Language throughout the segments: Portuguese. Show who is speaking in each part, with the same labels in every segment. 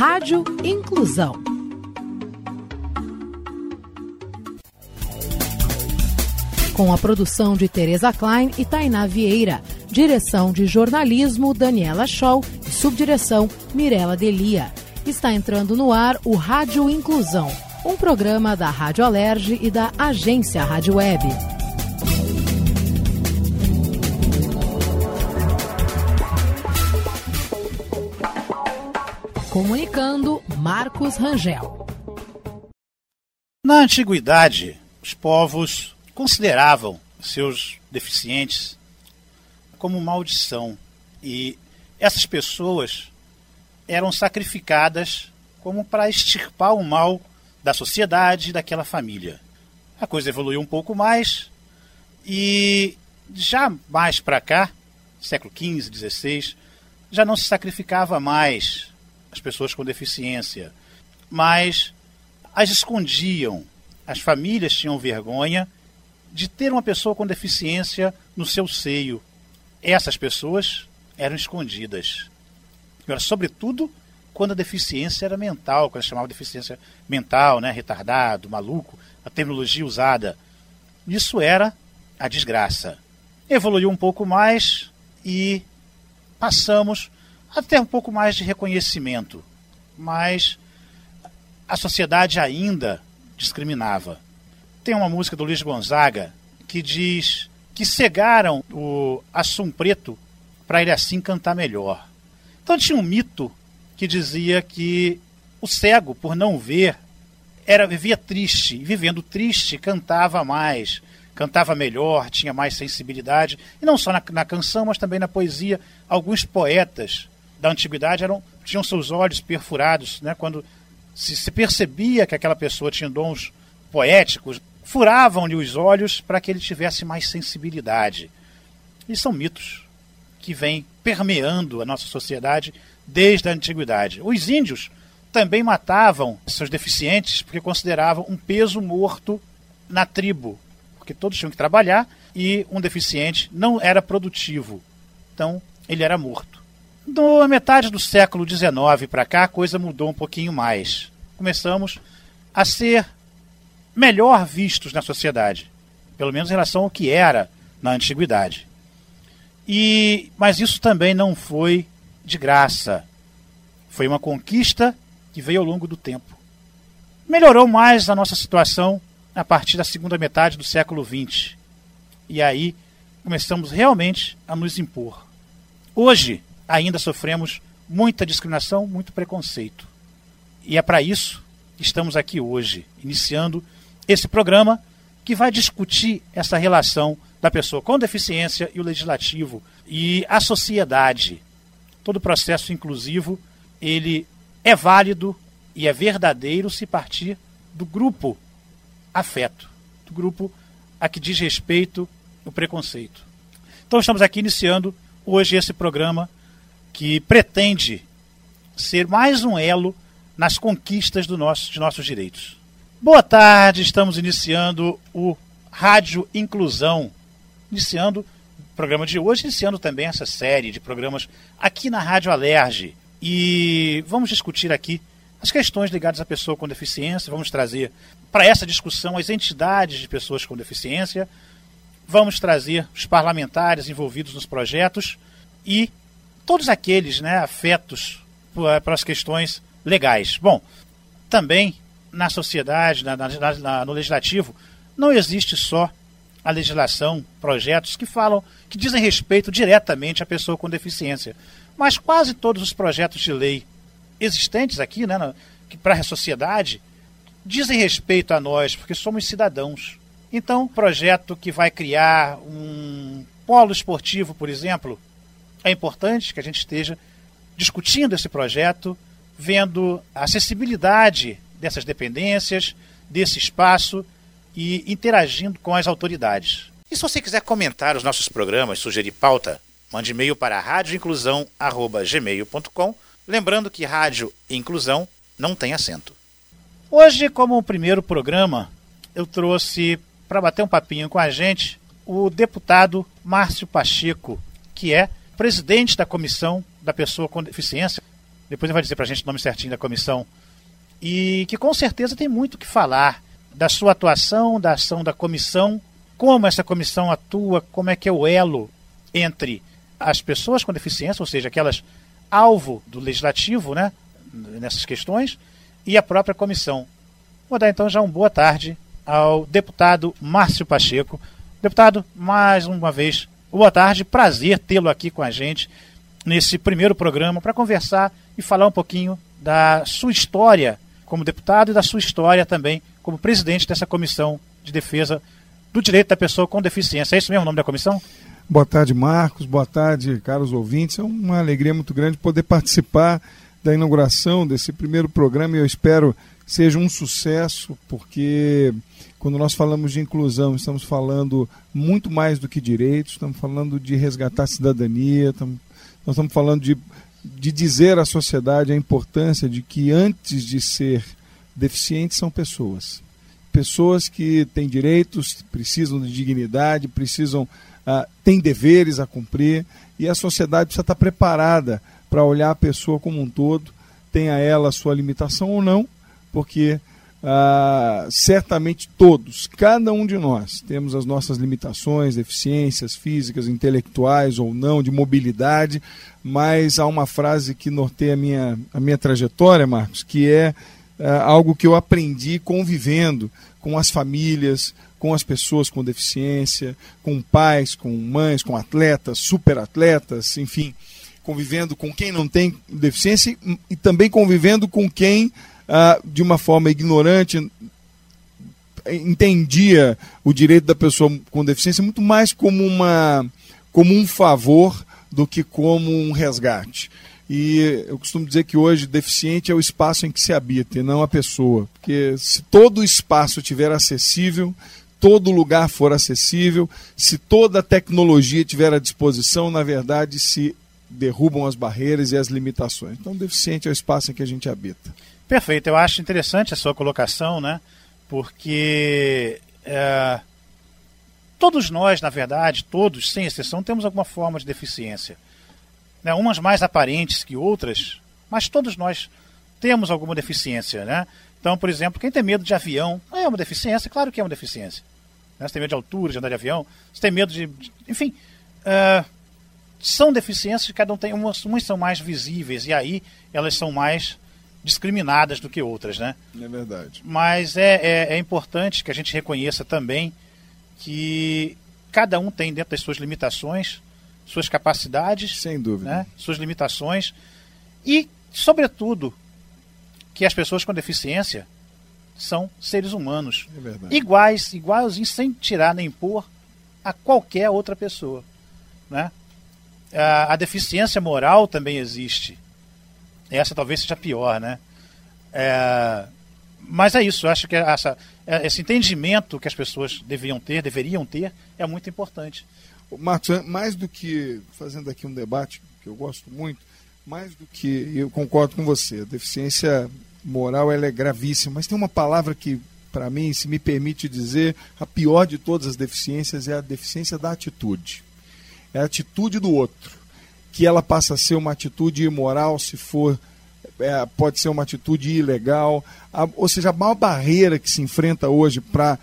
Speaker 1: Rádio Inclusão. Com a produção de Tereza Klein e Tainá Vieira, direção de jornalismo Daniela Scholl e subdireção Mirela Delia. Está entrando no ar o Rádio Inclusão, um programa da Rádio Alerge e da agência Rádio Web. Comunicando Marcos Rangel.
Speaker 2: Na antiguidade, os povos consideravam seus deficientes como maldição e essas pessoas eram sacrificadas como para extirpar o mal da sociedade e daquela família. A coisa evoluiu um pouco mais e já mais para cá, século XV, XVI, já não se sacrificava mais as pessoas com deficiência, mas as escondiam. As famílias tinham vergonha de ter uma pessoa com deficiência no seu seio. Essas pessoas eram escondidas. Agora, sobretudo quando a deficiência era mental, quando chamava de deficiência mental, né, retardado, maluco, a terminologia usada. Isso era a desgraça. Evoluiu um pouco mais e passamos até um pouco mais de reconhecimento, mas a sociedade ainda discriminava. Tem uma música do Luiz Gonzaga que diz que cegaram o Assum Preto para ele assim cantar melhor. Então tinha um mito que dizia que o cego, por não ver, era vivia triste, e vivendo triste cantava mais, cantava melhor, tinha mais sensibilidade, e não só na, na canção, mas também na poesia. Alguns poetas da antiguidade eram, tinham seus olhos perfurados, né? quando se, se percebia que aquela pessoa tinha dons poéticos, furavam-lhe os olhos para que ele tivesse mais sensibilidade. E são mitos que vêm permeando a nossa sociedade desde a antiguidade. Os índios também matavam seus deficientes porque consideravam um peso morto na tribo, porque todos tinham que trabalhar e um deficiente não era produtivo. Então, ele era morto. Da metade do século XIX para cá, a coisa mudou um pouquinho mais. Começamos a ser melhor vistos na sociedade, pelo menos em relação ao que era na antiguidade. E, mas isso também não foi de graça. Foi uma conquista que veio ao longo do tempo. Melhorou mais a nossa situação a partir da segunda metade do século XX. E aí começamos realmente a nos impor. Hoje, ainda sofremos muita discriminação, muito preconceito. E é para isso que estamos aqui hoje, iniciando esse programa que vai discutir essa relação da pessoa com deficiência e o legislativo e a sociedade. Todo processo inclusivo, ele é válido e é verdadeiro se partir do grupo afeto, do grupo a que diz respeito o preconceito. Então estamos aqui iniciando hoje esse programa que pretende ser mais um elo nas conquistas do nosso, de nossos direitos. Boa tarde, estamos iniciando o Rádio Inclusão, iniciando o programa de hoje, iniciando também essa série de programas aqui na Rádio Alerge. E vamos discutir aqui as questões ligadas à pessoa com deficiência, vamos trazer para essa discussão as entidades de pessoas com deficiência, vamos trazer os parlamentares envolvidos nos projetos e todos aqueles né, afetos as questões legais. Bom, também na sociedade, na, na, no legislativo, não existe só a legislação, projetos que falam, que dizem respeito diretamente à pessoa com deficiência, mas quase todos os projetos de lei existentes aqui, né, para a sociedade, dizem respeito a nós, porque somos cidadãos. Então, projeto que vai criar um polo esportivo, por exemplo, é importante que a gente esteja discutindo esse projeto, vendo a acessibilidade dessas dependências, desse espaço e interagindo com as autoridades. E se você quiser comentar os nossos programas, sugerir pauta, mande e-mail para radioinclusão@gmail.com, lembrando que rádio inclusão não tem acento. Hoje, como primeiro programa, eu trouxe para bater um papinho com a gente o deputado Márcio Pacheco, que é presidente da Comissão da Pessoa com Deficiência depois ele vai dizer para a gente o nome certinho da comissão, e que com certeza tem muito o que falar da sua atuação, da ação da comissão, como essa comissão atua, como é que é o elo entre as pessoas com deficiência, ou seja, aquelas alvo do legislativo, né, nessas questões, e a própria comissão. Vou dar então já uma boa tarde ao deputado Márcio Pacheco. Deputado, mais uma vez, boa tarde, prazer tê-lo aqui com a gente nesse primeiro programa para conversar e falar um pouquinho da sua história como deputado e da sua história também como presidente dessa comissão de defesa do direito da pessoa com deficiência. É isso mesmo o nome da comissão?
Speaker 3: Boa tarde, Marcos. Boa tarde, caros ouvintes. É uma alegria muito grande poder participar da inauguração desse primeiro programa e eu espero seja um sucesso, porque quando nós falamos de inclusão, estamos falando muito mais do que direitos, estamos falando de resgatar a cidadania, estamos, nós estamos falando de, de dizer à sociedade a importância de que antes de ser deficientes são pessoas. Pessoas que têm direitos, precisam de dignidade, precisam, têm deveres a cumprir e a sociedade precisa estar preparada para olhar a pessoa como um todo, tenha ela sua limitação ou não, porque ah, certamente todos, cada um de nós, temos as nossas limitações, deficiências físicas, intelectuais ou não, de mobilidade, mas há uma frase que norteia a minha, a minha trajetória, Marcos, que é ah, algo que eu aprendi convivendo com as famílias, com as pessoas com deficiência, com pais, com mães, com atletas, superatletas, enfim convivendo com quem não tem deficiência e também convivendo com quem, ah, de uma forma ignorante, entendia o direito da pessoa com deficiência muito mais como, uma, como um favor do que como um resgate. E eu costumo dizer que hoje deficiente é o espaço em que se habita e não a pessoa. Porque se todo o espaço estiver acessível, todo lugar for acessível, se toda a tecnologia estiver à disposição, na verdade se derrubam as barreiras e as limitações. Então, deficiente é o espaço em que a gente habita.
Speaker 2: Perfeito, eu acho interessante a sua colocação, né? Porque é, todos nós, na verdade, todos, sem exceção, temos alguma forma de deficiência. Né? Umas mais aparentes que outras, mas todos nós temos alguma deficiência, né? Então, por exemplo, quem tem medo de avião, é uma deficiência, claro que é uma deficiência. Né? Você tem medo de altura, de andar de avião, você tem medo de. de enfim, uh, são deficiências, cada um tem umas, umas são mais visíveis e aí elas são mais discriminadas do que outras, né?
Speaker 3: É verdade.
Speaker 2: Mas é, é, é importante que a gente reconheça também que cada um tem dentro das suas limitações, suas capacidades,
Speaker 3: sem dúvida,
Speaker 2: né? suas limitações e, sobretudo, que as pessoas com deficiência são seres humanos,
Speaker 3: é
Speaker 2: iguais, iguais sem tirar nem pôr a qualquer outra pessoa, né? a, a deficiência moral também existe. Essa talvez seja pior, né? É, mas é isso, eu acho que essa, é, esse entendimento que as pessoas deviam ter, deveriam ter, é muito importante.
Speaker 3: Marcos, é mais do que fazendo aqui um debate que eu gosto muito, mais do que eu concordo com você, a deficiência moral ela é gravíssima, mas tem uma palavra que para mim, se me permite dizer, a pior de todas as deficiências é a deficiência da atitude é a atitude do outro. Que ela passa a ser uma atitude imoral se for, é, pode ser uma atitude ilegal. A, ou seja, a maior barreira que se enfrenta hoje para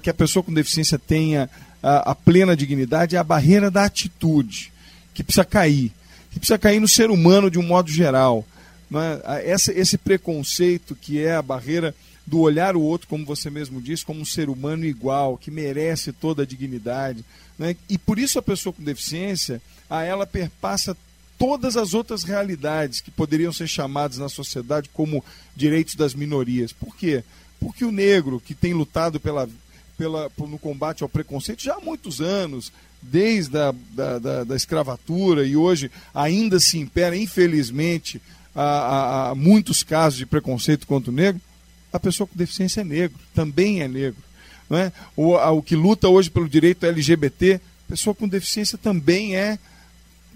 Speaker 3: que a pessoa com deficiência tenha a, a plena dignidade é a barreira da atitude, que precisa cair. Que precisa cair no ser humano de um modo geral. Né? Essa, esse preconceito que é a barreira do olhar o outro, como você mesmo disse, como um ser humano igual, que merece toda a dignidade. Né? E por isso a pessoa com deficiência, a ela perpassa todas as outras realidades que poderiam ser chamadas na sociedade como direitos das minorias. Por quê? Porque o negro, que tem lutado pela, pela, no combate ao preconceito já há muitos anos, desde a da, da, da escravatura, e hoje ainda se impera, infelizmente, há, há muitos casos de preconceito contra o negro, a pessoa com deficiência é negro, também é negro não é? o, a, o que luta hoje pelo direito LGBT, pessoa com deficiência também é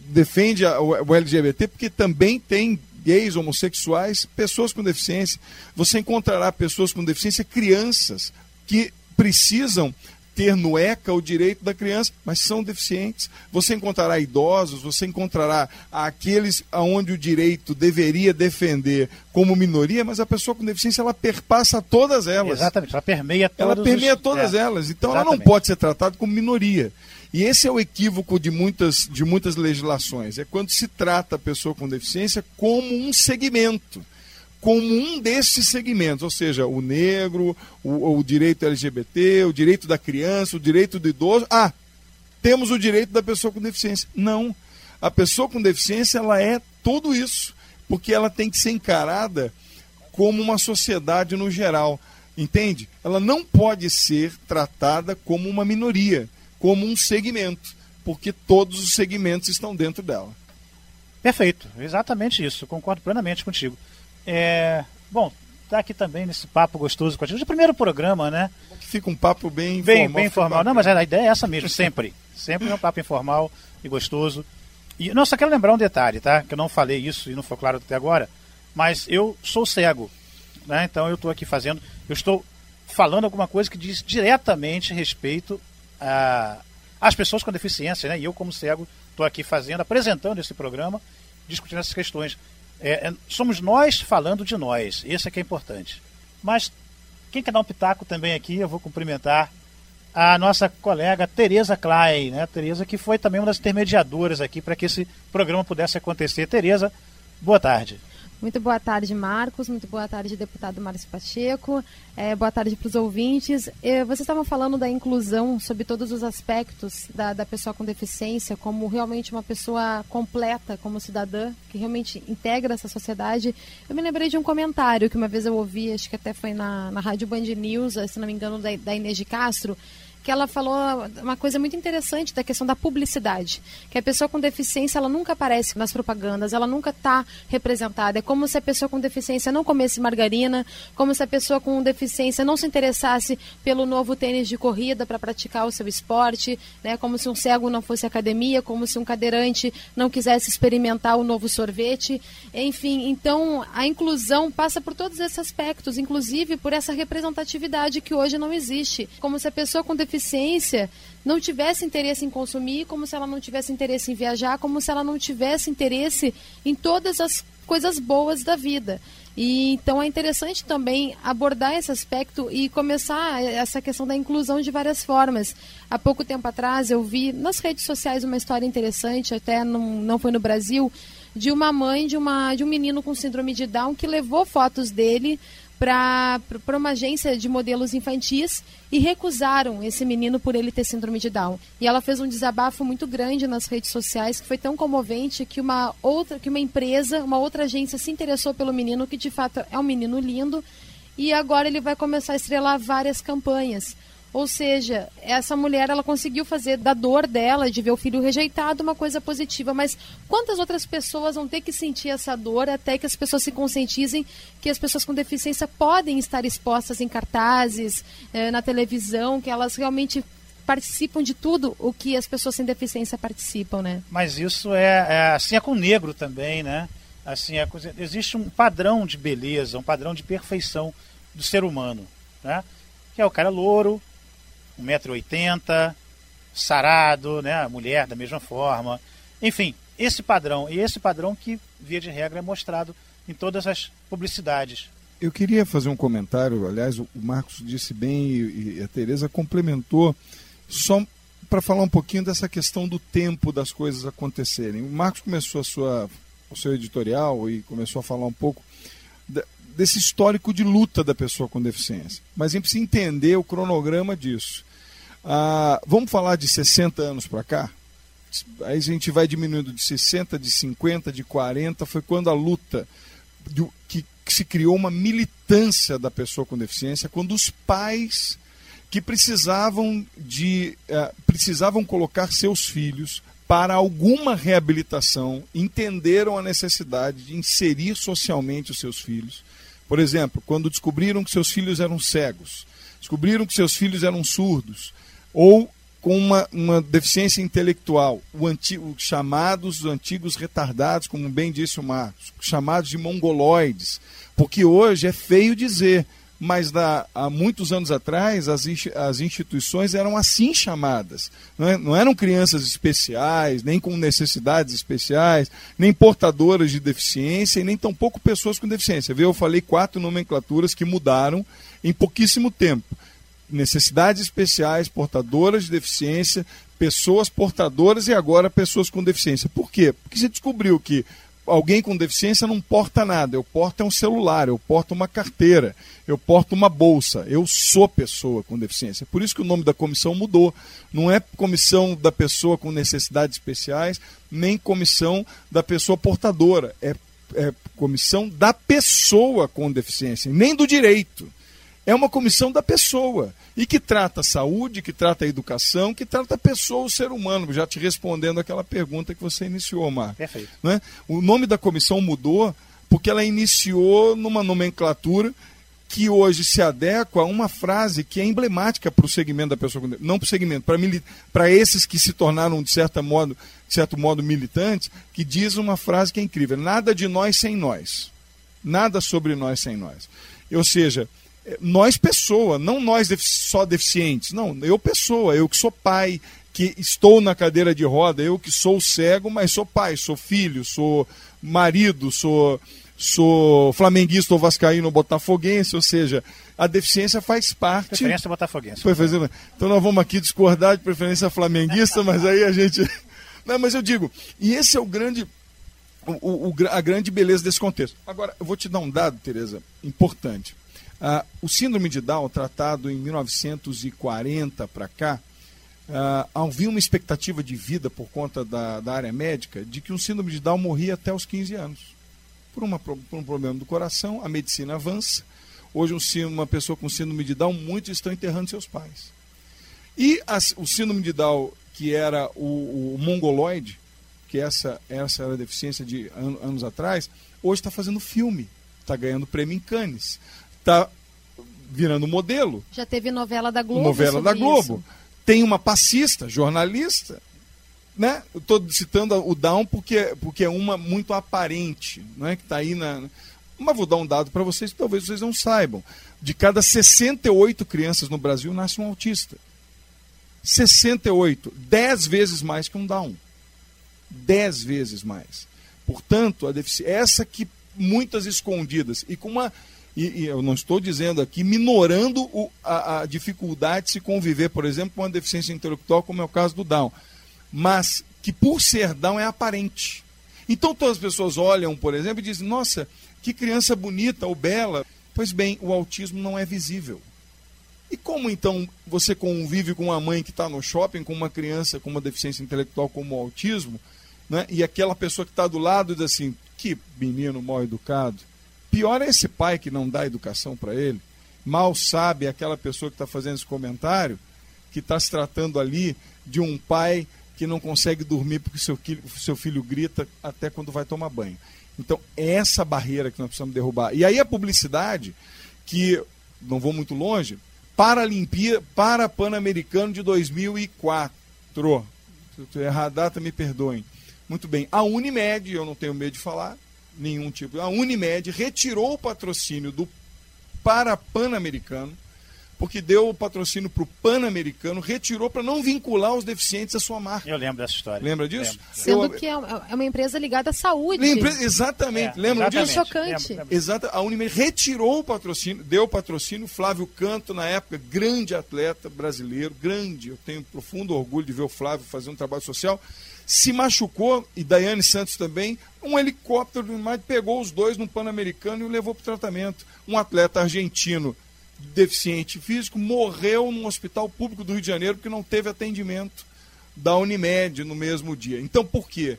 Speaker 3: defende a, o, o LGBT porque também tem gays, homossexuais, pessoas com deficiência. Você encontrará pessoas com deficiência, crianças que precisam ter no ECA o direito da criança, mas são deficientes. Você encontrará idosos, você encontrará aqueles aonde o direito deveria defender como minoria, mas a pessoa com deficiência ela perpassa todas elas.
Speaker 2: Exatamente, ela permeia
Speaker 3: todas Ela permeia os... todas é. elas. Então Exatamente. ela não pode ser tratada como minoria. E esse é o equívoco de muitas, de muitas legislações. É quando se trata a pessoa com deficiência como um segmento como um desses segmentos, ou seja, o negro, o, o, direito LGBT, o direito da criança, o direito do idoso. Ah, temos o direito da pessoa com deficiência. Não. A pessoa com deficiência ela é tudo isso, porque ela tem que ser encarada como uma sociedade no geral. Entende? Ela não pode ser tratada como uma minoria, como um segmento, porque todos os segmentos estão dentro dela.
Speaker 2: Perfeito, exatamente isso. Concordo plenamente contigo. É, bom, tá aqui também nesse papo gostoso com a gente. O primeiro programa, né?
Speaker 3: Fica um papo bem
Speaker 2: informal. Bem, bem informal. Não, mas a ideia é essa mesmo, sempre. sempre é um papo informal e gostoso. E, não, só quero lembrar um detalhe, tá? Que eu não falei isso e não foi claro até agora. Mas eu sou cego, né? Então eu estou aqui fazendo, eu estou falando alguma coisa que diz diretamente respeito a, às pessoas com deficiência, né? E eu, como cego, estou aqui fazendo, apresentando esse programa, discutindo essas questões. É, é, somos nós falando de nós, isso é que é importante. Mas quem quer dar um pitaco também aqui, eu vou cumprimentar a nossa colega Tereza Klein, né? Tereza que foi também uma das intermediadoras aqui para que esse programa pudesse acontecer. Tereza, boa tarde.
Speaker 4: Muito boa tarde, Marcos. Muito boa tarde, deputado Márcio Pacheco. É, boa tarde para os ouvintes. É, vocês estavam falando da inclusão sobre todos os aspectos da, da pessoa com deficiência, como realmente uma pessoa completa, como cidadã, que realmente integra essa sociedade. Eu me lembrei de um comentário que uma vez eu ouvi, acho que até foi na, na Rádio Band News, se não me engano, da, da Inês de Castro, que ela falou uma coisa muito interessante da questão da publicidade, que a pessoa com deficiência ela nunca aparece nas propagandas, ela nunca está representada. É como se a pessoa com deficiência não comesse margarina, como se a pessoa com deficiência não se interessasse pelo novo tênis de corrida para praticar o seu esporte, né? Como se um cego não fosse academia, como se um cadeirante não quisesse experimentar o novo sorvete, enfim. Então a inclusão passa por todos esses aspectos, inclusive por essa representatividade que hoje não existe, como se a pessoa com deficiência deficiência não tivesse interesse em consumir, como se ela não tivesse interesse em viajar, como se ela não tivesse interesse em todas as coisas boas da vida. E então é interessante também abordar esse aspecto e começar essa questão da inclusão de várias formas. Há pouco tempo atrás eu vi nas redes sociais uma história interessante, até não, não foi no Brasil, de uma mãe de, uma, de um menino com síndrome de Down que levou fotos dele para uma agência de modelos infantis e recusaram esse menino por ele ter síndrome de Down. E ela fez um desabafo muito grande nas redes sociais que foi tão comovente que uma outra que uma empresa, uma outra agência se interessou pelo menino que de fato é um menino lindo e agora ele vai começar a estrelar várias campanhas. Ou seja, essa mulher ela conseguiu fazer da dor dela de ver o filho rejeitado uma coisa positiva, mas quantas outras pessoas vão ter que sentir essa dor até que as pessoas se conscientizem que as pessoas com deficiência podem estar expostas em cartazes, eh, na televisão, que elas realmente participam de tudo o que as pessoas sem deficiência participam, né?
Speaker 2: Mas isso é, é assim é com o negro também, né? Assim é, existe um padrão de beleza, um padrão de perfeição do ser humano, né? Que é o cara louro, 1,80m, sarado, né? Mulher da mesma forma. Enfim, esse padrão. E esse padrão que, via de regra, é mostrado em todas as publicidades.
Speaker 3: Eu queria fazer um comentário, aliás, o Marcos disse bem e a Tereza complementou, só para falar um pouquinho dessa questão do tempo das coisas acontecerem. O Marcos começou a sua, o seu editorial e começou a falar um pouco desse histórico de luta da pessoa com deficiência. Mas a gente precisa entender o cronograma disso. Ah, vamos falar de 60 anos para cá? Aí a gente vai diminuindo de 60, de 50, de 40. Foi quando a luta de, que, que se criou uma militância da pessoa com deficiência, quando os pais que precisavam de uh, precisavam colocar seus filhos para alguma reabilitação entenderam a necessidade de inserir socialmente os seus filhos por exemplo, quando descobriram que seus filhos eram cegos, descobriram que seus filhos eram surdos, ou com uma, uma deficiência intelectual, o antigo, chamados antigos retardados, como bem disse o Marcos, chamados de mongoloides, porque hoje é feio dizer, mas da, há muitos anos atrás as, as instituições eram assim chamadas. Não, é, não, eram crianças especiais, nem com necessidades especiais, nem portadoras de deficiência e nem tampouco pessoas com deficiência. Eu falei quatro nomenclaturas que mudaram em pouquíssimo tempo. Necessidades especiais, portadoras de deficiência, pessoas portadoras e agora pessoas com deficiência. Por quê? Porque você descobriu que alguém com deficiência não porta nada. Eu porto é um celular, eu porto uma carteira, eu porto uma bolsa. Eu sou pessoa com deficiência. Por isso que o nome da comissão mudou. Não é comissão da pessoa com necessidades especiais, nem comissão da pessoa portadora. É, é comissão da pessoa com deficiência, nem do direito é uma comissão da pessoa e que trata a saúde, que trata a educação, que trata a pessoa, o ser humano, já te respondendo aquela pergunta que você iniciou, Marco.
Speaker 2: Perfeito.
Speaker 3: Né? O nome da comissão mudou porque ela iniciou numa nomenclatura que hoje se adequa a uma frase que é emblemática para o segmento da pessoa, não para o segmento, para esses que se tornaram de, certa modo, de certo modo militantes, que diz uma frase que é incrível: nada de nós sem nós, nada sobre nós sem nós. Ou seja, nós pessoa, não nós só deficientes, não, eu pessoa, eu que sou pai, que estou na cadeira de roda, eu que sou cego, mas sou pai, sou filho, sou marido, sou sou flamenguista ou vascaíno ou botafoguense, ou seja, a deficiência faz parte.
Speaker 2: Preferência botafoguense.
Speaker 3: Então nós vamos aqui discordar de preferência flamenguista, mas aí a gente. Não, mas eu digo, e esse é o grande. O, o, a grande beleza desse contexto. Agora, eu vou te dar um dado, Tereza, importante. Ah, o síndrome de Down, tratado em 1940 para cá, ah, havia uma expectativa de vida por conta da, da área médica de que o síndrome de Down morria até os 15 anos. Por, uma, por um problema do coração, a medicina avança. Hoje, um, uma pessoa com síndrome de Down, muitos estão enterrando seus pais. E o síndrome de Down, que era o, o mongoloide, que essa, essa era a deficiência de an, anos atrás, hoje está fazendo filme, está ganhando prêmio em Cannes está virando modelo.
Speaker 4: Já teve novela da Globo.
Speaker 3: Novela da Globo. Isso. Tem uma passista, jornalista, né? Estou citando o Down porque, porque é uma muito aparente, né? que está aí na. Mas vou dar um dado para vocês que talvez vocês não saibam. De cada 68 crianças no Brasil nasce um autista. 68, 10 vezes mais que um Down. 10 vezes mais. Portanto, a deficiência, essa que muitas escondidas e com uma e, e, eu não estou dizendo aqui minorando o, a, a, dificuldade de se conviver, por exemplo, com uma deficiência intelectual, como é o caso do Down, mas que por ser Down é aparente. Então todas as pessoas olham, por exemplo, e dizem: nossa, que criança bonita ou bela. Pois bem, o autismo não é visível. E como então você convive com uma mãe que está no shopping com uma criança com uma deficiência intelectual como o autismo, né? e aquela pessoa que está do lado diz assim: que menino mal educado Pior é esse pai que não dá educação para ele. Mal sabe aquela pessoa que está fazendo esse comentário, que está se tratando ali de um pai que não consegue dormir porque seu, seu filho grita até quando vai tomar banho. Então, é essa barreira que nós precisamos derrubar. E aí a publicidade, que não vou muito longe, para a Olimpíada, para Pan-Americano de 2004. Se eu errar a data, me perdoem. Muito bem. A Unimed, eu não tenho medo de falar, nenhum tipo. A Unimed retirou o patrocínio do para Pan-Americano, porque deu o patrocínio para o Pan-Americano, retirou para não vincular os deficientes à sua marca.
Speaker 2: Eu lembro dessa história.
Speaker 3: Lembra disso? Lembro.
Speaker 4: Sendo Eu... que é, é uma empresa ligada à saúde.
Speaker 3: Lembra... Exatamente. É, Lembra
Speaker 4: disso?
Speaker 3: É
Speaker 4: chocante.
Speaker 3: Exato. A Unimed retirou o patrocínio, deu o patrocínio. Flávio Canto, na época, grande atleta brasileiro, grande. Eu tenho profundo orgulho de ver o Flávio fazer um trabalho social se machucou, e Daiane Santos também, um helicóptero pegou os dois no Pan-Americano e o levou para o tratamento. Um atleta argentino deficiente físico morreu num hospital público do Rio de Janeiro porque não teve atendimento da Unimed no mesmo dia. Então, por quê?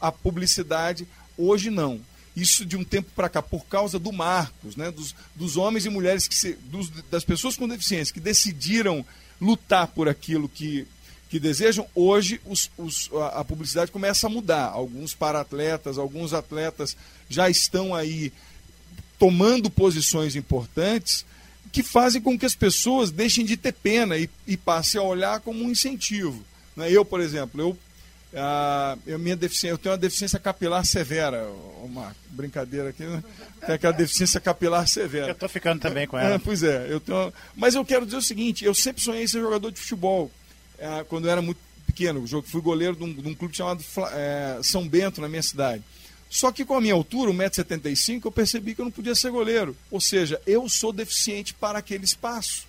Speaker 3: A publicidade, hoje não. Isso de um tempo para cá, por causa do Marcos, né? dos, dos homens e mulheres, que se, dos, das pessoas com deficiência que decidiram lutar por aquilo que que desejam, hoje os, os, a, publicidade começa a mudar. Alguns para-atletas, alguns atletas já estão aí tomando posições importantes que fazem com que as pessoas deixem de ter pena e, e passem a olhar como um incentivo. Né? Eu, por exemplo, eu Ah, eu, minha deficiência, eu tenho uma deficiência capilar severa, uma brincadeira aqui, né? Tem aquela deficiência capilar severa.
Speaker 2: Eu estou ficando também com ela.
Speaker 3: É, pois é, eu tenho, mas eu quero dizer o seguinte, eu sempre sonhei ser jogador de futebol, é, quando eu era muito pequeno, fui goleiro de um, de um clube chamado é, São Bento, na minha cidade. Só que com a minha altura, 1,75m, eu percebi que eu não podia ser goleiro. Ou seja, eu sou deficiente para aquele espaço.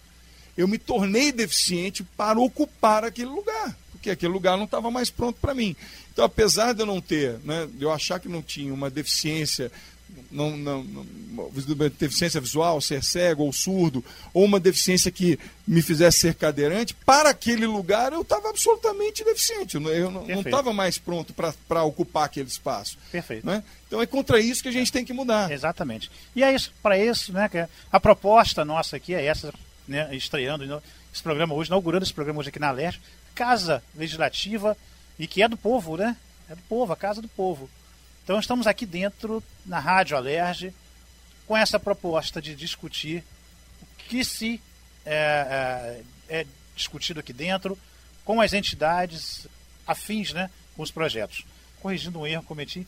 Speaker 3: Eu me tornei deficiente para ocupar aquele lugar porque aquele lugar não estava mais pronto para mim. Então, apesar de eu não ter, né, de eu achar que não tinha uma deficiência, não, não, não, deficiência visual, ser cego ou surdo, ou uma deficiência que me fizesse ser cadeirante, para aquele lugar eu estava absolutamente deficiente. Eu não estava mais pronto para ocupar aquele espaço.
Speaker 2: Perfeito.
Speaker 3: Né? Então é contra isso que a gente tem que mudar.
Speaker 2: Exatamente. E é isso, para isso, né, que a proposta nossa aqui é essa, né, estreando esse programa hoje, inaugurando esse programa hoje aqui na Leste, casa legislativa e que é do povo, né? É do povo, a casa do povo. Então estamos aqui dentro, na Rádio Alerge, com essa proposta de discutir o que se é, é, é discutido aqui dentro, com as entidades afins né, com os projetos. Corrigindo um erro que cometi,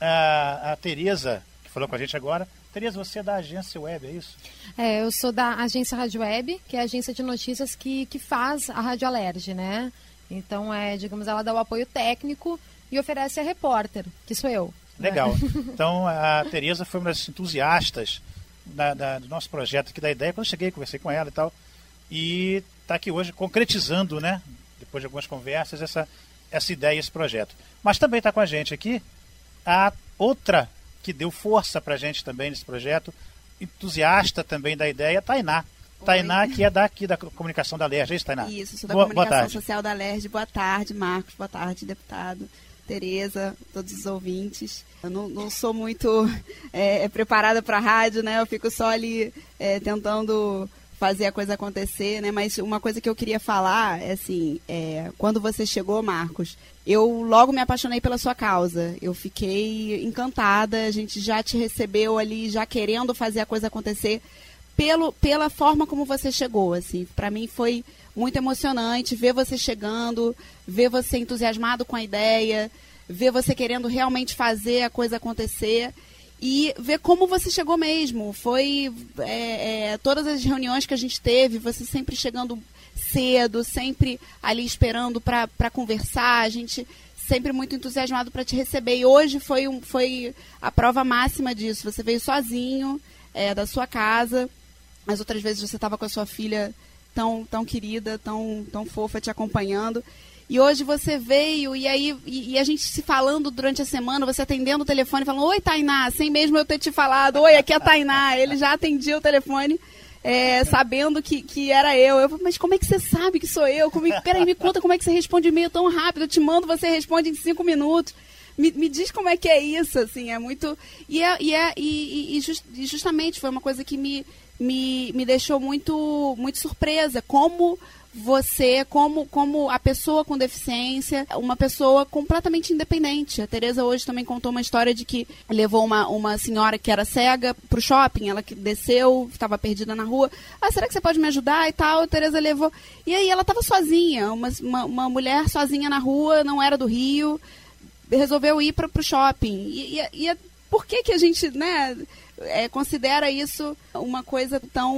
Speaker 2: a, a Tereza, que falou com a gente agora, Tereza, você é da agência web, é isso?
Speaker 4: É, eu sou da agência Rádio Web, que é a agência de notícias que, que faz a Rádio Alerge, né? Então, é, digamos, ela dá o apoio técnico e oferece a repórter, que sou eu.
Speaker 2: Né? Legal. Né? Então, a Tereza foi uma das entusiastas da, da, do nosso projeto aqui da ideia. Quando eu cheguei, conversei com ela e tal. E está aqui hoje concretizando, né? Depois de algumas conversas, essa, essa ideia, esse projeto. Mas também está com a gente aqui a outra que deu força para a gente também nesse projeto, entusiasta também da ideia, Tainá. Oi. Tainá, que é daqui da comunicação da LERJ, é isso, Tainá?
Speaker 5: Isso, sou da boa, comunicação boa social da LERJ. Boa tarde, Marcos. Boa tarde, deputado. Tereza, todos os ouvintes. Eu não, não sou muito é, preparada para rádio, né? Eu fico só ali é, tentando fazer a coisa acontecer, né? Mas uma coisa que eu queria falar é assim, é, quando você chegou, Marcos, eu logo me apaixonei pela sua causa. Eu fiquei encantada. A gente já te recebeu ali, já querendo fazer a coisa acontecer pelo, pela forma como você chegou. Assim, para mim foi muito emocionante ver você chegando, ver você entusiasmado com a ideia, ver você querendo realmente fazer a coisa acontecer e ver como você chegou mesmo. Foi é, é, todas as reuniões que a gente teve, você sempre chegando cedo, sempre ali esperando para conversar, a gente sempre muito entusiasmado para te receber. E hoje foi, um, foi a prova máxima disso. Você veio sozinho é, da sua casa. As outras vezes você estava com a sua filha tão, tão querida, tão, tão fofa te acompanhando. E hoje você veio e aí e, e, a gente se falando durante a semana, você atendendo o telefone, falando: Oi, Tainá, sem mesmo eu ter te falado, oi, aqui é a Tainá. Ele já atendia o telefone. É, sabendo que, que era eu. Eu falei, mas como é que você sabe que sou eu? Como, peraí, me conta como é que você responde e-mail tão rápido. Eu te mando, você responde em cinco minutos. Me, me diz como é que é isso, assim, é muito. E, é, e, é, e, e, just, e justamente foi uma coisa que me, me, me deixou muito, muito surpresa. Como você como, como a pessoa com deficiência, uma pessoa completamente independente. A Tereza hoje também contou uma história de que levou uma, uma senhora que era cega pro shopping, ela que desceu, estava perdida na rua. Ah, será que você pode me ajudar e tal? A Tereza levou. E aí ela estava sozinha, uma, uma, uma, mulher sozinha na rua, não era do Rio, resolveu ir para pro shopping. E, e, e por que que a gente, né é, considera isso uma coisa tão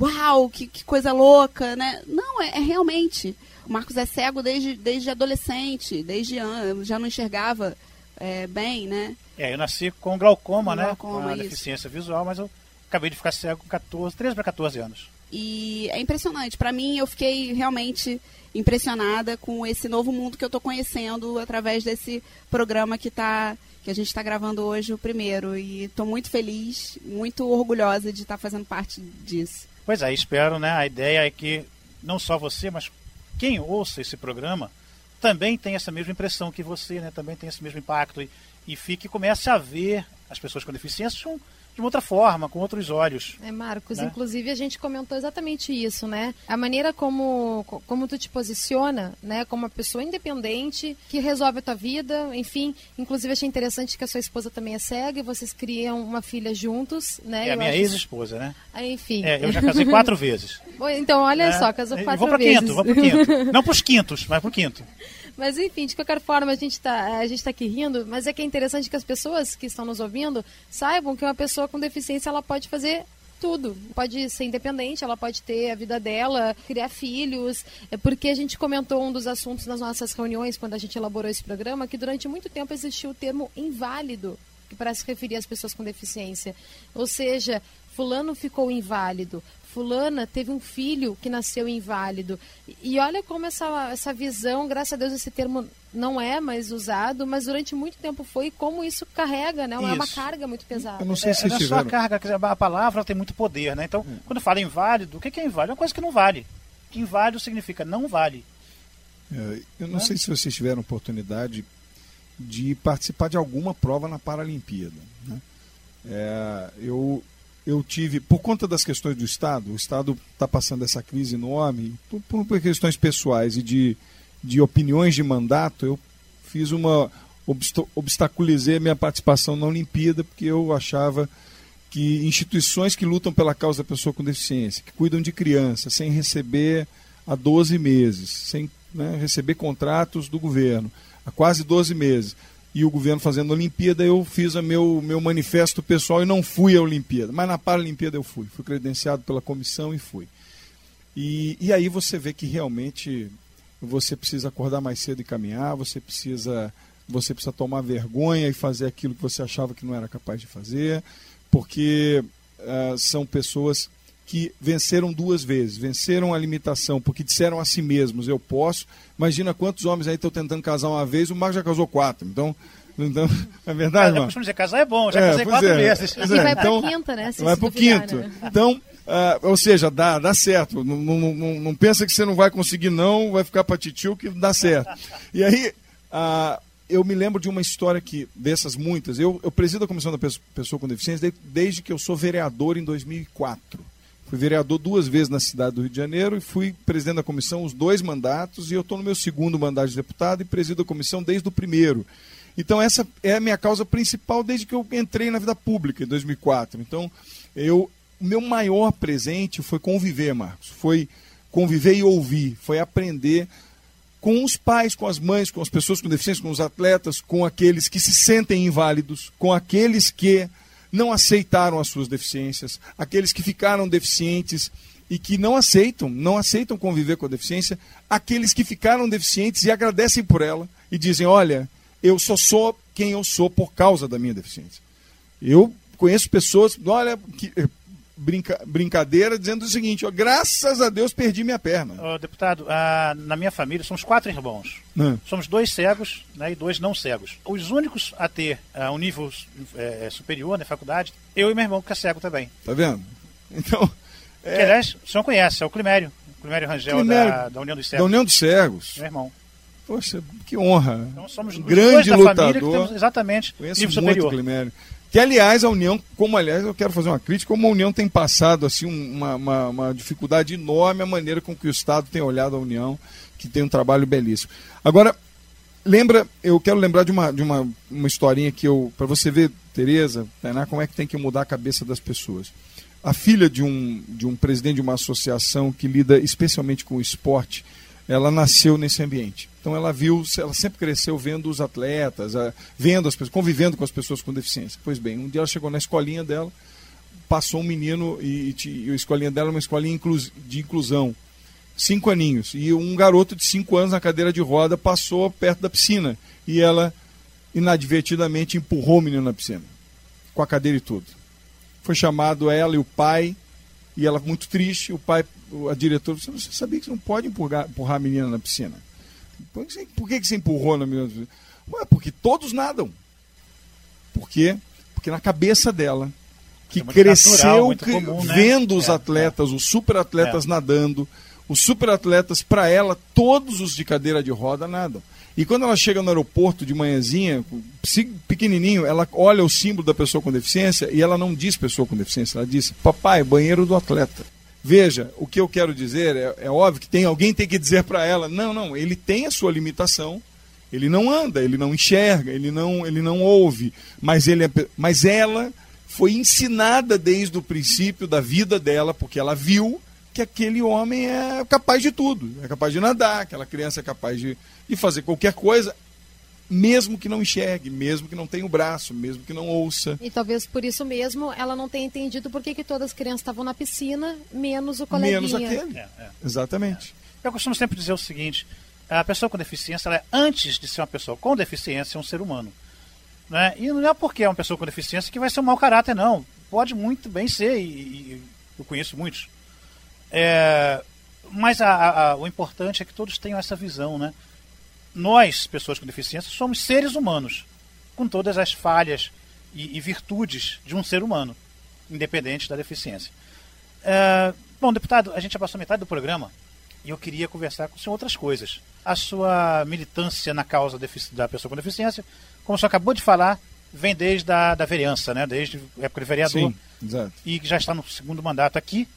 Speaker 5: uau, que, que coisa louca, né? Não, é, é, realmente. O Marcos é cego desde, desde adolescente, desde já não enxergava é, bem, né?
Speaker 2: É, eu nasci com glaucoma, com né? Glaucoma, com a deficiência visual, mas eu acabei de ficar cego com 14, 13 para 14 anos.
Speaker 5: E é impressionante. Para mim, eu fiquei realmente impressionada com esse novo mundo que eu estou conhecendo através desse programa que está que a gente está gravando hoje o primeiro. E estou muito feliz, muito orgulhosa de estar tá fazendo parte disso.
Speaker 2: Pois é, espero, né? A ideia é que não só você, mas quem ouça esse programa também tem essa mesma impressão que você, né? Também tem esse mesmo impacto e, e fique comece a ver as pessoas com deficiência de uma outra forma, com outros olhos.
Speaker 4: É, Marcos, né? inclusive a gente comentou exatamente isso, né? A maneira como, como tu te posiciona, né? Como uma pessoa independente, que resolve a tua vida, enfim. Inclusive achei interessante que a sua esposa também é cega e vocês criam uma filha juntos, né?
Speaker 2: É a minha ex-esposa, né?
Speaker 4: Ah, enfim.
Speaker 2: É, eu já casei quatro vezes.
Speaker 4: Então, olha né? só, casou quatro
Speaker 2: vou
Speaker 4: vezes.
Speaker 2: Quinto, vou pro quinto. Não pros quintos, mas pro quinto.
Speaker 4: Mas enfim, de qualquer forma, a gente está a gente tá aqui rindo, mas é que é interessante que as pessoas que estão nos ouvindo saibam que uma pessoa com deficiência ela pode fazer tudo. Pode ser independente, ela pode ter a vida dela, criar filhos. É porque a gente comentou um dos assuntos nas nossas reuniões, quando a gente elaborou esse programa, que durante muito tempo existiu o termo inválido, para se referir às pessoas com deficiência. Ou seja, fulano ficou inválido, fulana teve um filho que nasceu inválido. E olha como essa, essa visão, graças a Deus esse termo não é mais usado, mas durante muito tempo foi, como isso carrega, né? É uma carga muito pesada.
Speaker 2: Eu não sei se é, é só a carga, a palavra tem muito poder, né? Então, hum. quando fala inválido, o que é inválido? É uma coisa que não vale. Inválido significa não vale.
Speaker 3: É, eu não sei se vocês tiveram oportunidade de participar de alguma prova na Paralimpíada. Né? É, eu eu tive, por conta das questões do Estado, o Estado está passando essa crise enorme, por, por, questões pessoais e de, de opiniões de mandato, eu fiz uma. obstaculizei a minha participação na Olimpíada, porque eu achava que instituições que lutam pela causa da pessoa com deficiência, que cuidam de criança, sem receber há 12 meses, sem né, receber contratos do governo, há quase 12 meses, e o governo fazendo a Olimpíada, eu fiz o meu, meu manifesto pessoal e não fui à Olimpíada. Mas na Paralimpíada eu fui. Fui credenciado pela comissão e fui. E, e aí você vê que realmente você precisa acordar mais cedo e caminhar, você precisa, você precisa tomar vergonha e fazer aquilo que você achava que não era capaz de fazer, porque uh, são pessoas que venceram duas vezes, venceram a limitação, porque disseram a si mesmos, eu posso. Imagina quantos homens aí estão tentando casar uma vez, o Marco já casou quatro. Então, então é verdade,
Speaker 2: mano? dizer, casar é bom, já é, casei quatro é, vezes.
Speaker 4: E é, vai então, para quinta, né?
Speaker 3: vai para o quinto. Né? Então, uh, ou seja, dá, dá certo. Não, não, não, não, pensa que você não vai conseguir, não, vai ficar para titio que dá certo. E aí, uh, eu me lembro de uma história que, dessas muitas, eu, eu presido a Comissão da Pessoa com Deficiência desde, desde que eu sou vereador em 2004. Fui vereador duas vezes na cidade do Rio de Janeiro e fui presidente da comissão os dois mandatos e eu estou no meu segundo mandato de deputado e presido a comissão desde o primeiro. Então essa é a minha causa principal desde que eu entrei na vida pública em 2004. Então eu o meu maior presente foi conviver, Marcos. Foi conviver e ouvir, foi aprender com os pais, com as mães, com as pessoas com deficiência, com os atletas, com aqueles que se sentem inválidos, com aqueles que não aceitaram as suas deficiências, aqueles que ficaram deficientes e que não aceitam, não aceitam conviver com a deficiência, aqueles que ficaram deficientes e agradecem por ela e dizem: "Olha, eu só sou quem eu sou por causa da minha deficiência". Eu conheço pessoas, olha, que, brinca, brincadeira dizendo o seguinte: ó, graças a Deus perdi minha perna.
Speaker 2: Oh, deputado, ah, na minha família somos quatro irmãos. Hum. Somos dois cegos né, e dois não cegos. Os únicos a ter ah, um nível é, superior na né, faculdade, eu e meu irmão, que é cego também.
Speaker 3: Tá vendo? Então.
Speaker 2: É... Que, aliás, o senhor conhece, é o Climério. Climério Rangel Climério, da, da, União dos Cegos.
Speaker 3: Da União dos Cegos.
Speaker 2: Meu irmão.
Speaker 3: Poxa, que honra.
Speaker 2: Então somos um grande lutador. exatamente
Speaker 3: Conheço nível muito superior. Climério. Que, aliás, a União, como aliás, eu quero fazer uma crítica, como a União tem passado assim uma, uma, uma, dificuldade enorme a maneira com que o Estado tem olhado a União, que tem um trabalho belíssimo. Agora, lembra, eu quero lembrar de uma, de uma, uma historinha que eu, para você ver, Tereza, Tainá, como é que tem que mudar a cabeça das pessoas. A filha de um, de um presidente de uma associação que lida especialmente com o esporte, ela nasceu nesse ambiente. Então ela viu, ela sempre cresceu vendo os atletas, vendo as pessoas, convivendo com as pessoas com deficiência. Pois bem, um dia ela chegou na escolinha dela, passou um menino e, e a escolinha dela é uma escolinha de inclusão, cinco aninhos, e um garoto de cinco anos na cadeira de roda passou perto da piscina e ela inadvertidamente empurrou o menino na piscina, com a cadeira e tudo. Foi chamado ela e o pai e ela muito triste, o pai, a diretora, você sabia que você não pode empurrar, empurrar a menina na piscina? Por que, por que você empurrou na menina? Ué, porque todos nadam. Por quê? Porque na cabeça dela, que é cresceu natural, comum, né? vendo os é, atletas, é. os superatletas é. nadando, os superatletas, para ela, todos os de cadeira de roda nadam. E quando ela chega no aeroporto de manhãzinha, pequenininho, ela olha o símbolo da pessoa com deficiência e ela não diz pessoa com deficiência, ela diz papai, banheiro do atleta. Veja, o que eu quero dizer é, é óbvio que tem alguém tem que dizer para ela, não, não, ele tem a sua limitação, ele não anda, ele não enxerga, ele não, ele não ouve, mas ele é, mas ela foi ensinada desde o princípio da vida dela, porque ela viu que aquele homem é capaz de tudo. É capaz de nadar, aquela criança é capaz de, de fazer qualquer coisa, mesmo que não enxergue, mesmo que não tenha o braço, mesmo que não ouça.
Speaker 4: E talvez por isso mesmo ela não tenha entendido por que, que todas as crianças estavam na piscina, menos o coleguinha.
Speaker 3: Menos aquele. É, é. Exatamente.
Speaker 2: Eu costumo sempre dizer o seguinte, a pessoa com deficiência, ela é, antes de ser uma pessoa com deficiência, é um ser humano. Né? E não é porque é uma pessoa com deficiência que vai ser um mau caráter, não. Pode muito bem ser, e, e eu conheço muitos. É, mas a, a, o importante é que todos tenham essa visão, né? Nós, pessoas com deficiência, somos seres humanos, com todas as falhas e, e virtudes de um ser humano, independente da deficiência. É, bom, deputado, a gente já passou metade do programa e eu queria conversar com o senhor outras coisas. A sua militância na causa da pessoa com deficiência, como o senhor acabou de falar, vem desde a da vereança, né? desde a época de vereador.
Speaker 3: Sim, exato.
Speaker 2: E já está no segundo mandato aqui,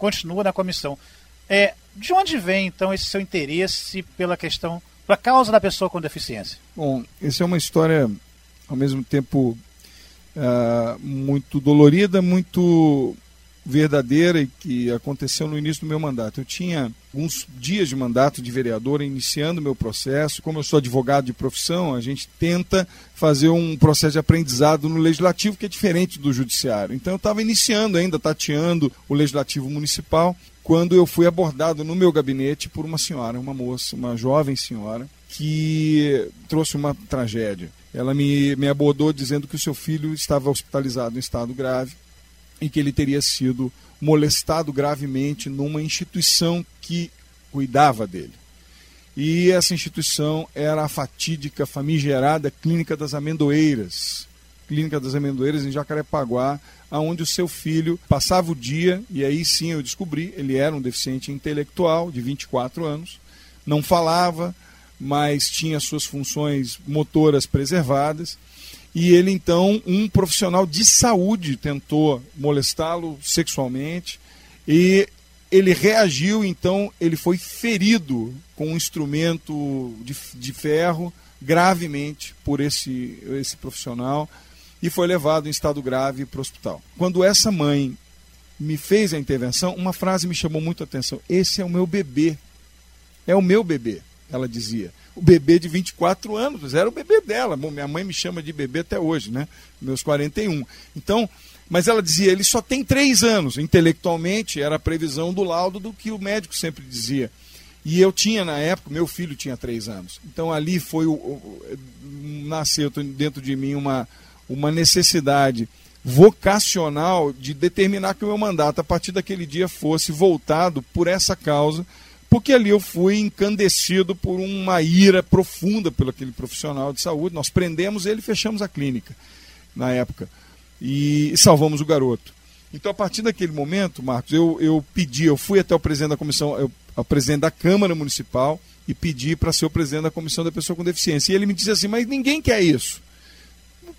Speaker 2: continua na comissão. É, de onde vem, então, esse seu interesse pela questão, pela causa da pessoa com deficiência?
Speaker 3: Bom, essa é uma história, ao mesmo tempo, uh, muito dolorida, muito verdadeira e que aconteceu no início do meu mandato. Eu tinha alguns dias de mandato de vereador iniciando meu processo. Como eu sou advogado de profissão, a gente tenta fazer um processo de aprendizado no legislativo que é diferente do judiciário. Então eu estava iniciando ainda, tateando o legislativo municipal, quando eu fui abordado no meu gabinete por uma senhora, uma moça, uma jovem senhora, que trouxe uma tragédia. Ela me, me abordou dizendo que o seu filho estava hospitalizado em estado grave em que ele teria sido molestado gravemente numa instituição que cuidava dele. E essa instituição era a fatídica, famigerada Clínica das Amendoeiras. Clínica das Amendoeiras em Jacarepaguá, aonde o seu filho passava o dia, e aí sim eu descobri, ele era um deficiente intelectual de 24 anos, não falava, mas tinha suas funções motoras preservadas e ele então, um profissional de saúde tentou molestá-lo sexualmente e ele reagiu, então ele foi ferido com um instrumento de, de ferro gravemente por esse, esse profissional e foi levado em estado grave para o hospital. Quando essa mãe me fez a intervenção, uma frase me chamou muito a atenção: Esse é o meu bebê. É o meu bebê, ela dizia o bebê de 24 anos, era o bebê dela. Bom, minha mãe me chama de bebê até hoje, né? Meus 41. Então, mas ela dizia, ele só tem três anos. Intelectualmente, era a previsão do laudo do que o médico sempre dizia. E eu tinha, na época, meu filho tinha três anos. Então ali foi o, o nasceu dentro de mim uma, uma necessidade vocacional de determinar que o meu mandato, a partir daquele dia, fosse voltado por essa causa porque ali eu fui encandecido por uma ira profunda pelo aquele profissional de saúde. Nós prendemos ele e fechamos a clínica na época e salvamos o garoto. Então, a partir daquele momento, Marcos, eu, eu pedi, eu fui até o presidente da comissão, eu, o presidente da Câmara Municipal e pedi para ser o presidente da comissão da pessoa com deficiência. E ele me disse assim: Mas ninguém quer isso.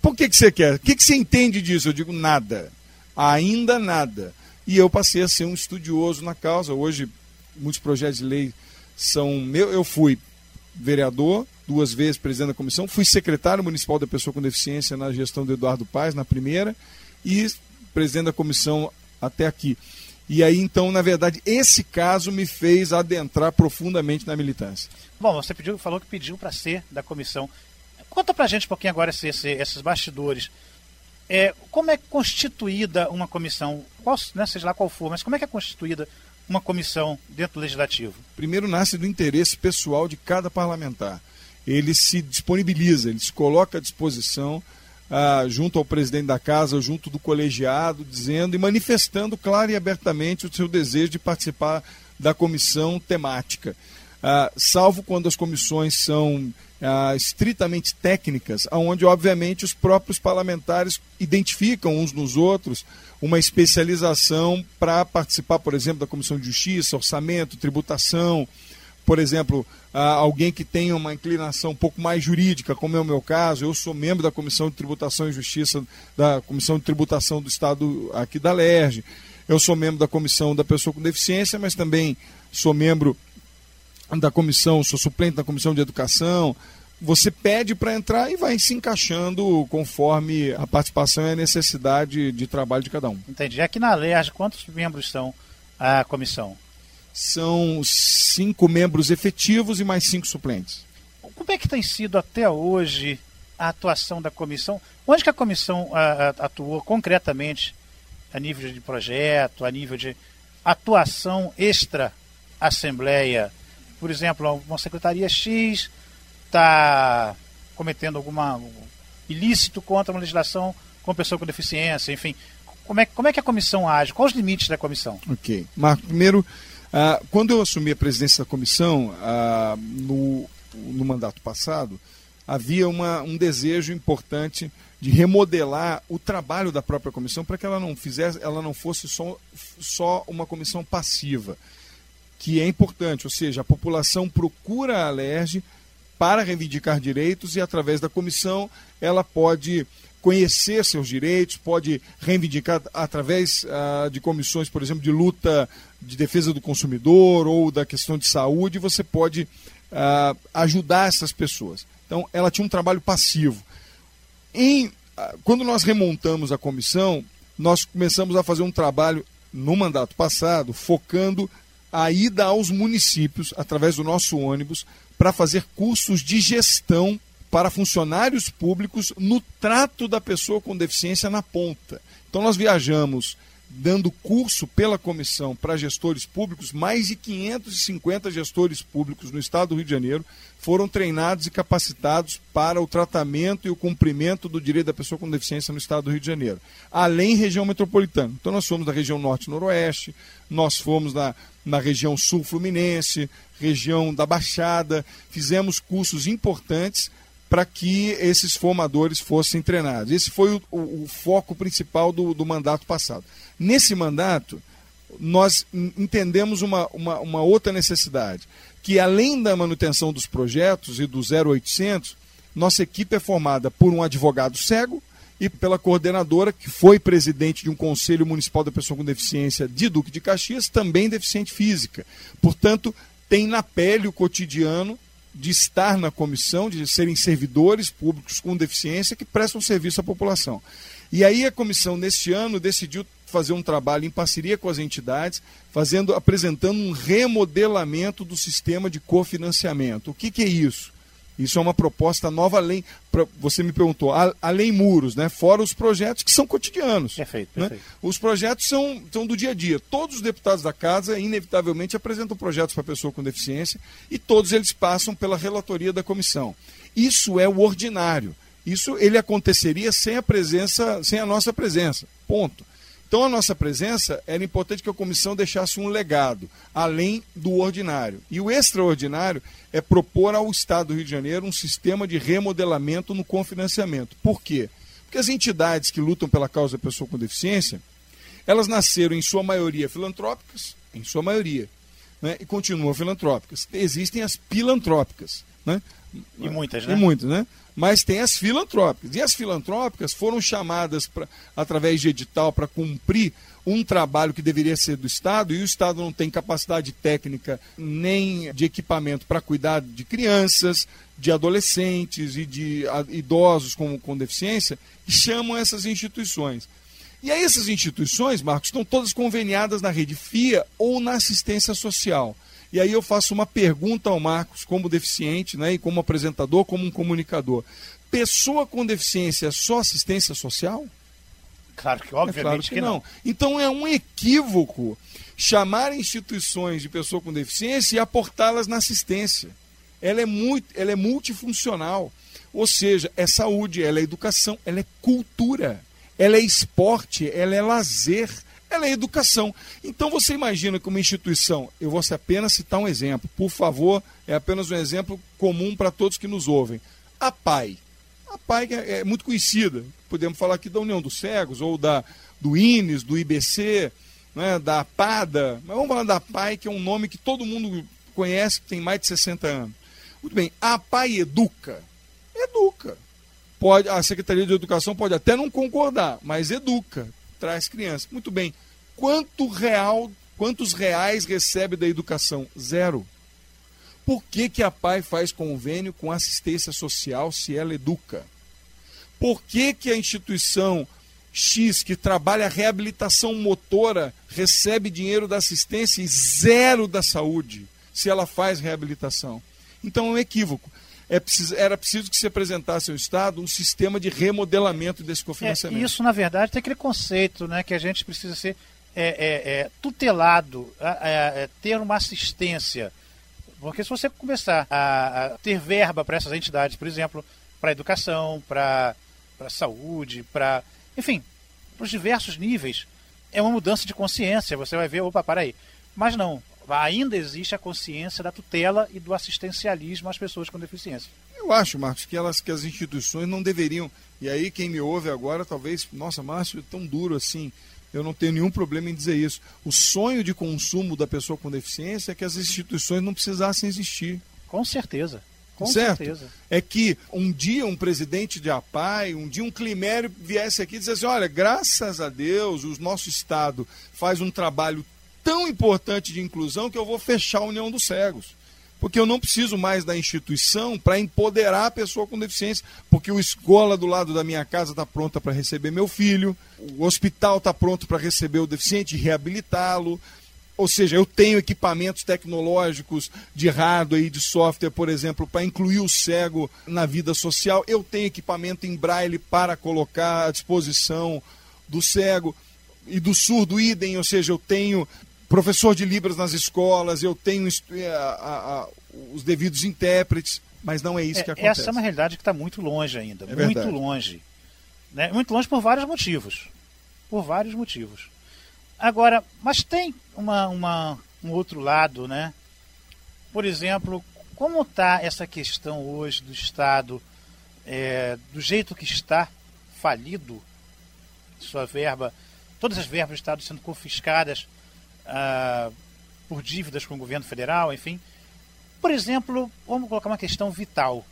Speaker 3: Por que, que você quer? O que, que você entende disso? Eu digo: Nada. Ainda nada. E eu passei a ser um estudioso na causa. Hoje muitos projetos de lei são meu. Eu fui vereador, duas vezes presidente da comissão, fui secretário municipal da pessoa com deficiência na gestão do Eduardo Paes, na primeira, e presidente da comissão até aqui. E aí, então, na verdade, esse caso me fez adentrar profundamente na militância.
Speaker 2: Bom, você pediu, falou que pediu para ser da comissão. Conta para a gente um pouquinho agora esse, esse, esses bastidores. É, como é constituída uma comissão? Qual, né, seja lá qual for, mas como é que é constituída uma comissão dentro do legislativo?
Speaker 3: Primeiro nasce do interesse pessoal de cada parlamentar. Ele se disponibiliza, ele se coloca à disposição ah, junto ao presidente da casa, junto do colegiado, dizendo e manifestando claro e abertamente o seu desejo de participar da comissão temática. Ah, salvo quando as comissões são ah, estritamente técnicas, onde, obviamente, os próprios parlamentares identificam uns nos outros uma especialização para participar, por exemplo, da Comissão de Justiça, Orçamento, Tributação. Por exemplo, ah, alguém que tenha uma inclinação um pouco mais jurídica, como é o meu caso, eu sou membro da Comissão de Tributação e Justiça, da Comissão de Tributação do Estado aqui da LERJ. Eu sou membro da Comissão da Pessoa com Deficiência, mas também sou membro da comissão, sou suplente da comissão de educação. Você pede para entrar e vai se encaixando conforme a participação e a necessidade de trabalho de cada um.
Speaker 2: Entendi. Aqui na LERJ, quantos membros são a comissão?
Speaker 3: São cinco membros efetivos e mais cinco suplentes.
Speaker 2: Como é que tem sido até hoje a atuação da comissão? Onde que a comissão atuou concretamente a nível de projeto, a nível de atuação extra-assembleia? Por exemplo, uma secretaria X está cometendo alguma ilícito contra uma legislação com pessoa com deficiência, enfim. Como é, como é que a comissão age? Quais os limites da comissão?
Speaker 3: Ok. Marco, primeiro, ah, quando eu assumi a presidência da comissão, ah, no, no mandato passado, havia uma, um desejo importante de remodelar o trabalho da própria comissão para que ela não fizesse, ela não fosse só, só uma comissão passiva, que é importante, ou seja, a população procura a Alerj para reivindicar direitos e através da comissão ela pode conhecer seus direitos, pode reivindicar através ah, de comissões, por exemplo, de luta de defesa do consumidor ou da questão de saúde, você pode ah, ajudar essas pessoas. Então, ela tinha um trabalho passivo. Em, ah, quando nós remontamos a comissão, nós começamos a fazer um trabalho no mandato passado, focando a ida aos municípios, através do nosso ônibus, para fazer cursos de gestão para funcionários públicos no trato da pessoa com deficiência na ponta. Então nós viajamos dando curso pela comissão para gestores públicos, mais de 550 gestores públicos no estado do Rio de Janeiro foram treinados e capacitados para o tratamento e o cumprimento do direito da pessoa com deficiência no estado do Rio de Janeiro, além região metropolitana. Então nós fomos da região norte e noroeste, nós fomos na, na região sul fluminense, região da Baixada, fizemos cursos importantes para que esses formadores fossem treinados. Esse foi o, o, o foco principal do, do, mandato passado. Nesse mandato, nós entendemos uma, uma, uma, outra necessidade, que além da manutenção dos projetos e do 0800, nossa equipe é formada por um advogado cego e pela coordenadora, que foi presidente de um Conselho Municipal da Pessoa com Deficiência de Duque de Caxias, também deficiente física. Portanto, tem na pele o cotidiano de estar na comissão, de serem servidores públicos com deficiência que prestam serviço à população. E aí a comissão, neste ano, decidiu fazer um trabalho em parceria com as entidades, fazendo, apresentando um remodelamento do sistema de cofinanciamento. O que, que é isso? Isso é uma proposta nova além. Você me perguntou, além muros, né? Fora os projetos que são cotidianos.
Speaker 2: Perfeito,
Speaker 3: né?
Speaker 2: perfeito.
Speaker 3: Os projetos são, são do dia a dia. Todos os deputados da casa, inevitavelmente, apresentam projetos para pessoa com deficiência e todos eles passam pela relatoria da comissão. Isso é o ordinário. Isso ele aconteceria sem a presença, sem a nossa presença. Ponto. Então, a nossa presença era importante que a comissão deixasse um legado, além do ordinário. E o extraordinário é propor ao Estado do Rio de Janeiro um sistema de remodelamento no confinanciamento. Por quê? Porque as entidades que lutam pela causa da pessoa com deficiência, elas nasceram, em sua maioria, filantrópicas, em sua maioria, né? e continuam filantrópicas. Existem as pilantrópicas. Né?
Speaker 2: E muitas, né?
Speaker 3: E muitas, né? Mas tem as filantrópicas. E as filantrópicas foram chamadas pra, através de edital para cumprir um trabalho que deveria ser do Estado, e o Estado não tem capacidade técnica nem de equipamento para cuidar de crianças, de adolescentes e de idosos com, com deficiência, e chamam essas instituições. E aí essas instituições, Marcos, estão todas conveniadas na rede FIA ou na assistência social. E aí eu faço uma pergunta ao Marcos, como deficiente, né, e como apresentador, como um comunicador. Pessoa com deficiência é só assistência social?
Speaker 2: Claro que, obviamente, é claro que, que não. não.
Speaker 3: Então é um equívoco chamar instituições de pessoa com deficiência e aportá-las na assistência. Ela é, muito, ela é multifuncional. Ou seja, é saúde, ela é educação, ela é cultura, ela é esporte, ela é lazer ela é educação. Então você imagina que uma instituição, eu vou apenas citar um exemplo, por favor, é apenas um exemplo comum para todos que nos ouvem. A PAI. A PAI é, é muito conhecida, podemos falar aqui da União dos Cegos, ou da, do INES, do IBC, né, da PADA, mas vamos falar da PAI, que é um nome que todo mundo conhece, que tem mais de 60 anos. Muito bem, a PAI educa. Educa. Pode, a Secretaria de Educação pode até não concordar, mas educa traz crianças. Muito bem. Quanto real, quantos reais recebe da educação? Zero. Por que, que a PAI faz convênio com assistência social se ela educa? Por que, que a instituição X que trabalha reabilitação motora recebe dinheiro da assistência e zero da saúde se ela faz reabilitação. Então é um equívoco. É preciso, era preciso que se apresentasse ao Estado um sistema de remodelamento desse cofinanciamento.
Speaker 2: É, isso, na verdade, tem aquele conceito né, que a gente precisa ser é, é, é tutelado, é, ter uma assistência. Porque se você começar a, a ter verba para essas entidades, por exemplo, para educação, para saúde, para. Enfim, para os diversos níveis, é uma mudança de consciência. Você vai ver, opa, para aí. Mas não, ainda existe a consciência da tutela e do assistencialismo às pessoas com deficiência.
Speaker 3: Eu acho, Marcos, que, elas, que as instituições não deveriam. E aí, quem me ouve agora, talvez, nossa, Márcio, é tão duro assim. Eu não tenho nenhum problema em dizer isso. O sonho de consumo da pessoa com deficiência é que as instituições não precisassem existir.
Speaker 2: Com certeza. Com
Speaker 3: certo?
Speaker 2: certeza.
Speaker 3: É que um dia um presidente de APAI, um dia um climério viesse aqui e dissesse: olha, graças a Deus, o nosso Estado faz um trabalho tão importante de inclusão que eu vou fechar a União dos Cegos. Porque eu não preciso mais da instituição para empoderar a pessoa com deficiência. Porque o escola do lado da minha casa está pronta para receber meu filho, o hospital está pronto para receber o deficiente e reabilitá-lo. Ou seja, eu tenho equipamentos tecnológicos de hardware e de software, por exemplo, para incluir o cego na vida social. Eu tenho equipamento em braille para colocar à disposição do cego e do surdo idem, ou seja, eu tenho professor de Libras nas escolas, eu tenho é, a, a, a, os devidos intérpretes, mas não é isso
Speaker 2: é,
Speaker 3: que acontece.
Speaker 2: Essa é uma realidade que está muito longe ainda, é muito verdade. longe. Né? Muito longe por vários motivos. Por vários motivos. Agora, mas tem uma, uma, um outro lado, né? Por exemplo, como está essa questão hoje do Estado, é, do jeito que está, falido, sua verba, todas as verbas do Estado sendo confiscadas ah, por dívidas com o governo federal, enfim. Por exemplo, vamos colocar uma questão vital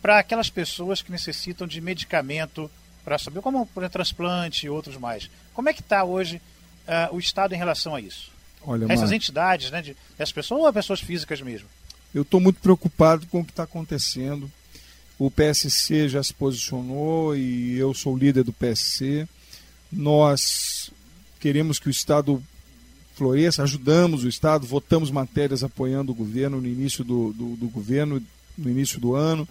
Speaker 2: para aquelas pessoas que necessitam de medicamento para saber, como por transplante e outros mais. Como é que está hoje uh, o Estado em relação a isso?
Speaker 3: Olha,
Speaker 2: Essas Mar... entidades, né, de, essas pessoas ou pessoas físicas mesmo?
Speaker 3: Eu estou muito preocupado com o que está acontecendo. O PSC já se posicionou e eu sou líder do PSC. Nós queremos que o Estado floresça, ajudamos o Estado, votamos matérias apoiando o governo no início do, do, do governo, no início do ano,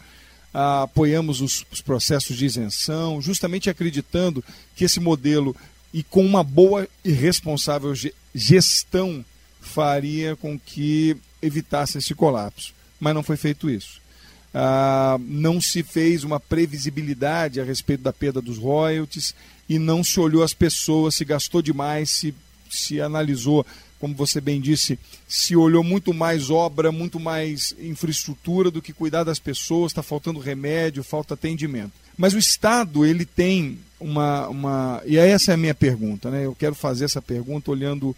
Speaker 3: ah, apoiamos os, os processos de isenção, justamente acreditando que esse modelo, e com uma boa e responsável gestão, faria com que evitasse esse colapso. Mas não foi feito isso. Ah, não se fez uma previsibilidade a respeito da perda dos royalties e não se olhou as pessoas, se gastou demais, se se analisou, como você bem disse, se olhou muito mais obra, muito mais infraestrutura do que cuidar das pessoas, está faltando remédio, falta atendimento. Mas o Estado, ele tem uma, uma. E essa é a minha pergunta, né? Eu quero fazer essa pergunta olhando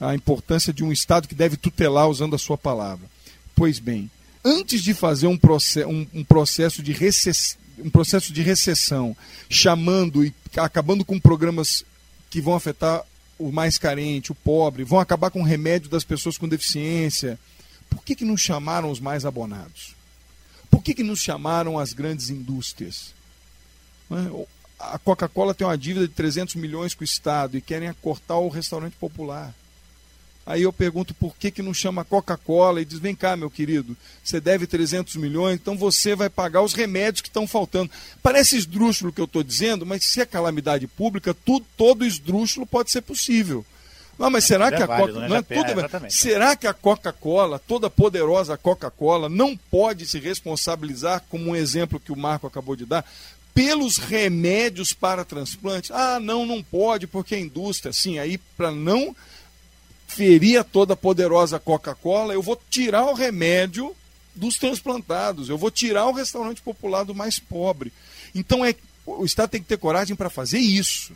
Speaker 3: a importância de um Estado que deve tutelar usando a sua palavra. Pois bem, antes de fazer um, process, um, um processo de recess, um processo de recessão, chamando e acabando com programas que vão afetar o mais carente, o pobre, vão acabar com o remédio das pessoas com deficiência. Por que, que não chamaram os mais abonados? Por que, que não chamaram as grandes indústrias? É? A Coca-Cola tem uma dívida de 300 milhões com o Estado e querem cortar o restaurante popular. Aí eu pergunto por que, que não chama Coca-Cola e diz: vem cá, meu querido, você deve 300 milhões, então você vai pagar os remédios que estão faltando. Parece esdrúxulo o que eu estou dizendo, mas se é calamidade pública, tudo, todo esdrúxulo pode ser possível. Não, mas é, será que, é válido, né? é tudo... será que a Coca-Cola, toda poderosa Coca-Cola, não pode se responsabilizar, como um exemplo que o Marco acabou de dar, pelos remédios para transplantes? Ah, não, não pode, porque a indústria, sim, aí para não ferir toda a poderosa Coca-Cola, eu vou tirar o remédio dos transplantados, eu vou tirar o restaurante popular do mais pobre. Então é, o Estado tem que ter coragem para fazer isso,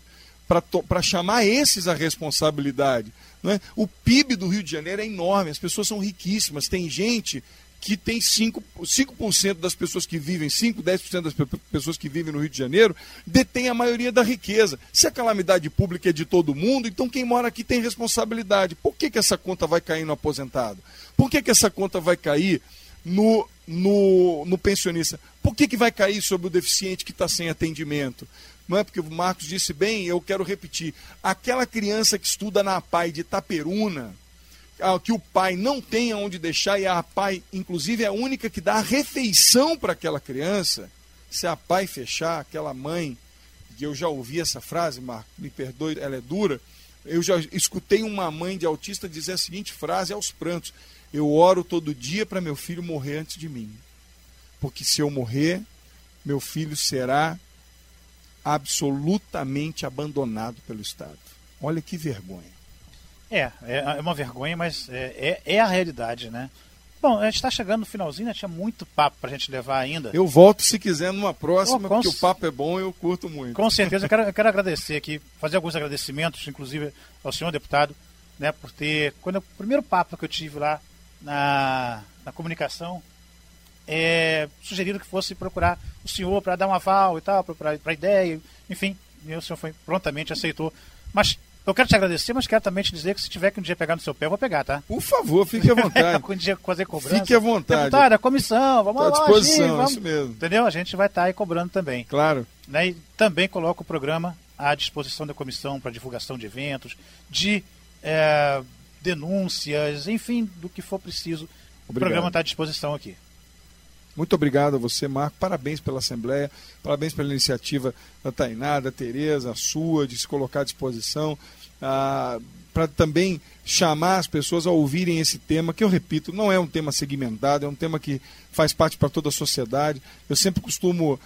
Speaker 3: para chamar esses à responsabilidade. Não é? O PIB do Rio de Janeiro é enorme, as pessoas são riquíssimas, tem gente que tem 5%, 5 das pessoas que vivem, 5, 10% das pessoas que vivem no Rio de Janeiro, detém a maioria da riqueza. Se a calamidade pública é de todo mundo, então quem mora aqui tem responsabilidade. Por que, que essa conta vai cair no aposentado? Por que, que essa conta vai cair no, no, no pensionista? Por que, que vai cair sobre o deficiente que está sem atendimento? não é porque o Marcos disse bem, eu quero repetir. Aquela criança que estuda na PAI de Itaperuna, que o pai não tem aonde deixar e a pai, inclusive, é a única que dá a refeição para aquela criança, se a pai fechar, aquela mãe, e eu já ouvi essa frase, Marco, me perdoe, ela é dura, eu já escutei uma mãe de autista dizer a seguinte frase aos prantos: Eu oro todo dia para meu filho morrer antes de mim. Porque se eu morrer, meu filho será absolutamente abandonado pelo Estado. Olha que vergonha.
Speaker 2: É, é, é uma vergonha, mas é, é, é a realidade, né? Bom, a gente está chegando no finalzinho, né? tinha muito papo para a gente levar ainda.
Speaker 3: Eu volto se quiser numa próxima, oh, porque o papo é bom e eu curto muito.
Speaker 2: Com certeza, eu quero, eu quero agradecer aqui, fazer alguns agradecimentos, inclusive ao senhor deputado, né, por ter. Quando o primeiro papo que eu tive lá na, na comunicação, é, sugerido que fosse procurar o senhor para dar um aval e tal, para a ideia, enfim, e o senhor foi prontamente aceitou. Mas eu quero te agradecer, mas quero também te dizer que se tiver que um dia pegar no seu pé, eu vou pegar, tá?
Speaker 3: Por favor, fique à vontade.
Speaker 2: um dia fazer cobrança.
Speaker 3: Fique à vontade.
Speaker 2: Deputada, a comissão, vamos
Speaker 3: Estou
Speaker 2: lá.
Speaker 3: à disposição,
Speaker 2: agir, vamos...
Speaker 3: isso mesmo.
Speaker 2: Entendeu? A gente vai estar tá aí cobrando também.
Speaker 3: Claro.
Speaker 2: Né? E também coloco o programa à disposição da comissão para divulgação de eventos, de é, denúncias, enfim, do que for preciso. O Obrigado. programa está à disposição aqui.
Speaker 3: Muito obrigado a você, Marco. Parabéns pela Assembleia, parabéns pela iniciativa da Tainá, da Tereza, a sua, de se colocar à disposição, ah, para também chamar as pessoas a ouvirem esse tema, que eu repito, não é um tema segmentado, é um tema que faz parte para toda a sociedade. Eu sempre costumo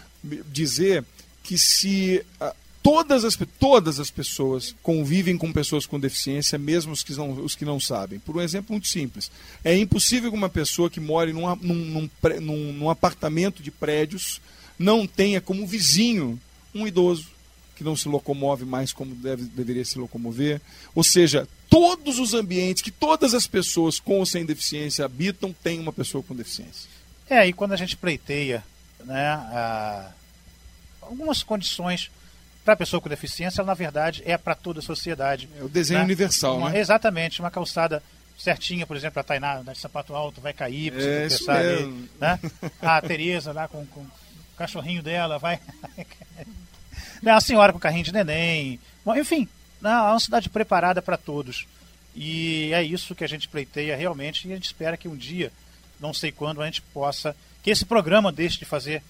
Speaker 3: dizer que se ah, todas as, todas as pessoas convivem com pessoas com deficiência, mesmo os que não, os que não sabem. Por um exemplo muito simples. É impossível que uma pessoa que more num, num, num, num apartamento de prédios não tenha como vizinho um idoso que não se locomove mais como deve, deveria se locomover. Ou seja, todos os ambientes que todas as pessoas com ou sem deficiência habitam têm uma pessoa com deficiência.
Speaker 2: É, e quando a gente pleiteia né, a, algumas condições para a pessoa com deficiência, ela, na verdade, é para toda a sociedade.
Speaker 3: É o desenho
Speaker 2: né?
Speaker 3: universal,
Speaker 2: uma,
Speaker 3: né?
Speaker 2: Exatamente. Uma calçada certinha, por exemplo, a Tainá de sapato alto vai cair,
Speaker 3: é, isso ali,
Speaker 2: né? A Tereza lá com, com o cachorrinho dela vai... né? A senhora com carrinho de neném. Bom, enfim, né? é uma cidade preparada para todos. E é isso que a gente pleiteia realmente e a gente espera que um dia, não sei quando, a gente possa... Que esse programa deixe de fazer...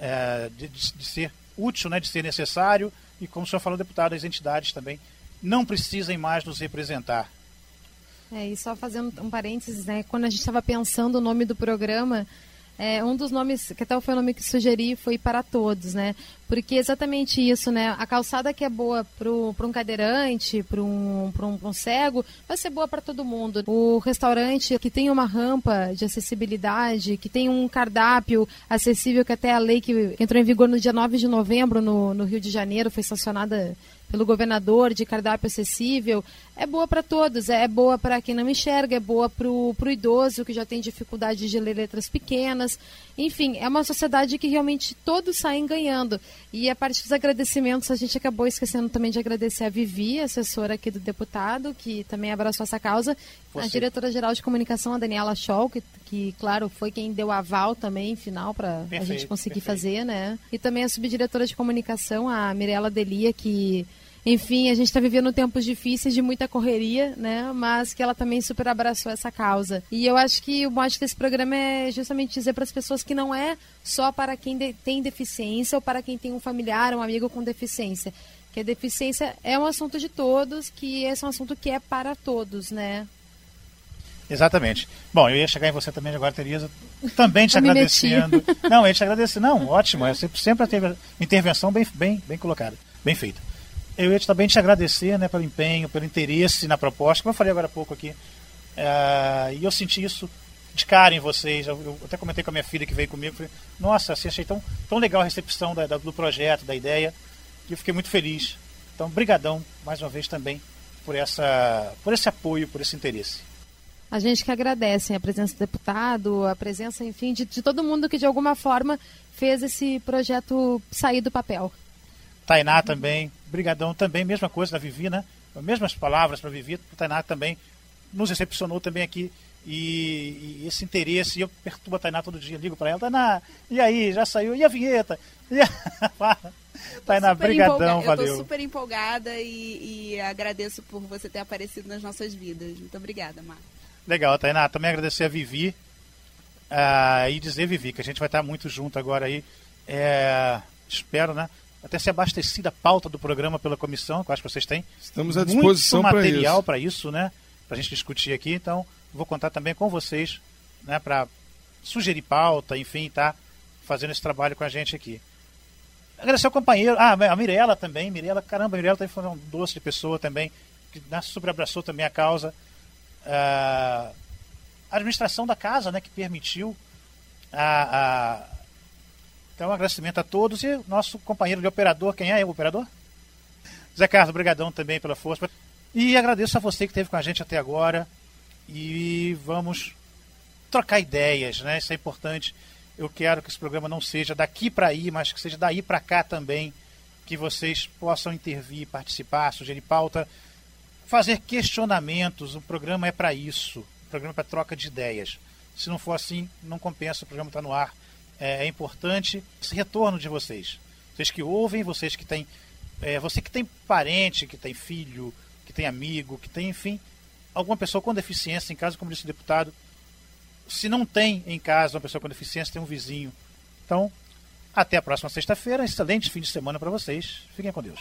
Speaker 2: É, de, de ser útil, né, de ser necessário, e como o senhor falou, deputado, as entidades também não precisem mais nos representar.
Speaker 4: É, e só fazendo um parênteses, né, quando a gente estava pensando o nome do programa, é, um dos nomes, que até foi o nome que sugeri, foi para todos, né? Porque exatamente isso, né? A calçada que é boa para um cadeirante, para um, um, um cego, vai ser boa para todo mundo. O restaurante que tem uma rampa de acessibilidade, que tem um cardápio acessível, que até a lei que entrou em vigor no dia 9 de novembro no, no Rio de Janeiro foi sancionada pelo governador de cardápio acessível, é boa para todos. É boa para quem não enxerga, é boa para o idoso que já tem dificuldade de ler letras pequenas. Enfim, é uma sociedade que realmente todos saem ganhando. E a parte dos agradecimentos, a gente acabou esquecendo também de agradecer a Vivi, assessora aqui do deputado, que também abraçou essa causa. Você. A diretora-geral de comunicação, a Daniela Scholl, que, que, claro, foi quem deu aval também, final, para a gente conseguir perfeito. fazer, né? E também a subdiretora de comunicação, a Mirella Delia, que enfim, a gente está vivendo tempos difíceis de muita correria, né? Mas que ela também super abraçou essa causa. E eu acho que o mote desse programa é justamente dizer para as pessoas que não é só para quem de tem deficiência ou para quem tem um familiar, um amigo com deficiência. Que a deficiência é um assunto de todos, que esse é um assunto que é para todos, né?
Speaker 2: Exatamente. Bom, eu ia chegar em você também agora, Tereza, também te agradecendo. Não, eu ia te agradecer. Não, ótimo. É sempre, sempre teve intervenção bem, bem, bem colocada, bem feita. Eu ia também te agradecer né, pelo empenho, pelo interesse na proposta, como eu falei agora há pouco aqui. É, e eu senti isso de cara em vocês. Eu, eu, até comentei com a minha filha que veio comigo. Falei, Nossa, assim, achei tão, tão legal a recepção da, da, do projeto, da ideia. E eu fiquei muito feliz. Então, brigadão mais uma vez também por, essa, por esse apoio, por esse interesse.
Speaker 4: A gente que agradece a presença do deputado, a presença, enfim, de, de todo mundo que de alguma forma fez esse projeto sair do papel.
Speaker 2: Tainá também, brigadão também, mesma coisa da Vivi, né? Mesmas palavras para Vivi, o Tainá também nos recepcionou também aqui e, e, esse interesse, e eu perturbo a Tainá todo dia, ligo para ela, Tainá, e aí, já saiu, e a vinheta? E a... Tainá, brigadão, valeu.
Speaker 5: Eu tô super empolgada e, e, agradeço por você ter aparecido nas nossas vidas. Muito obrigada, Mar.
Speaker 2: Legal, Tainá. Também agradecer a Vivi uh, e dizer, Vivi, que a gente vai estar muito junto agora aí. É, espero, né? Até ser abastecida a pauta do programa pela comissão, que eu acho que vocês têm.
Speaker 3: Estamos à disposição
Speaker 2: para material para isso. isso, né? Para a gente discutir aqui. Então, vou contar também com vocês, né? Para sugerir pauta, enfim, tá fazendo esse trabalho com a gente aqui. Agradecer ao companheiro, ah, a Mirella também, Mirella, caramba, a Mirella também foi um doce de pessoa também, que né, super abraçou também a causa. Uh, a administração da casa, né, que permitiu a, a... Então, agradecimento a todos e nosso companheiro de operador, quem é o operador? Zé Carlos, brigadão também pela força. E agradeço a você que esteve com a gente até agora. E vamos trocar ideias, né? Isso é importante. Eu quero que esse programa não seja daqui para aí, mas que seja daí para cá também, que vocês possam intervir, participar, sugerir pauta, fazer questionamentos. O programa é para isso. O programa é para troca de ideias. Se não for assim, não compensa. O programa está no ar. É, é, importante esse retorno de vocês. Vocês que ouvem, vocês que têm, é, você que tem parente, que tem filho, que tem amigo, que tem, enfim, alguma pessoa com deficiência em casa, como disse o deputado, se não tem em casa uma pessoa com deficiência, tem um vizinho. Então, até a próxima sexta-feira. Excelente fim de semana para vocês. Fiquem com Deus.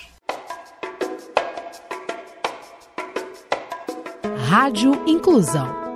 Speaker 1: Rádio Inclusão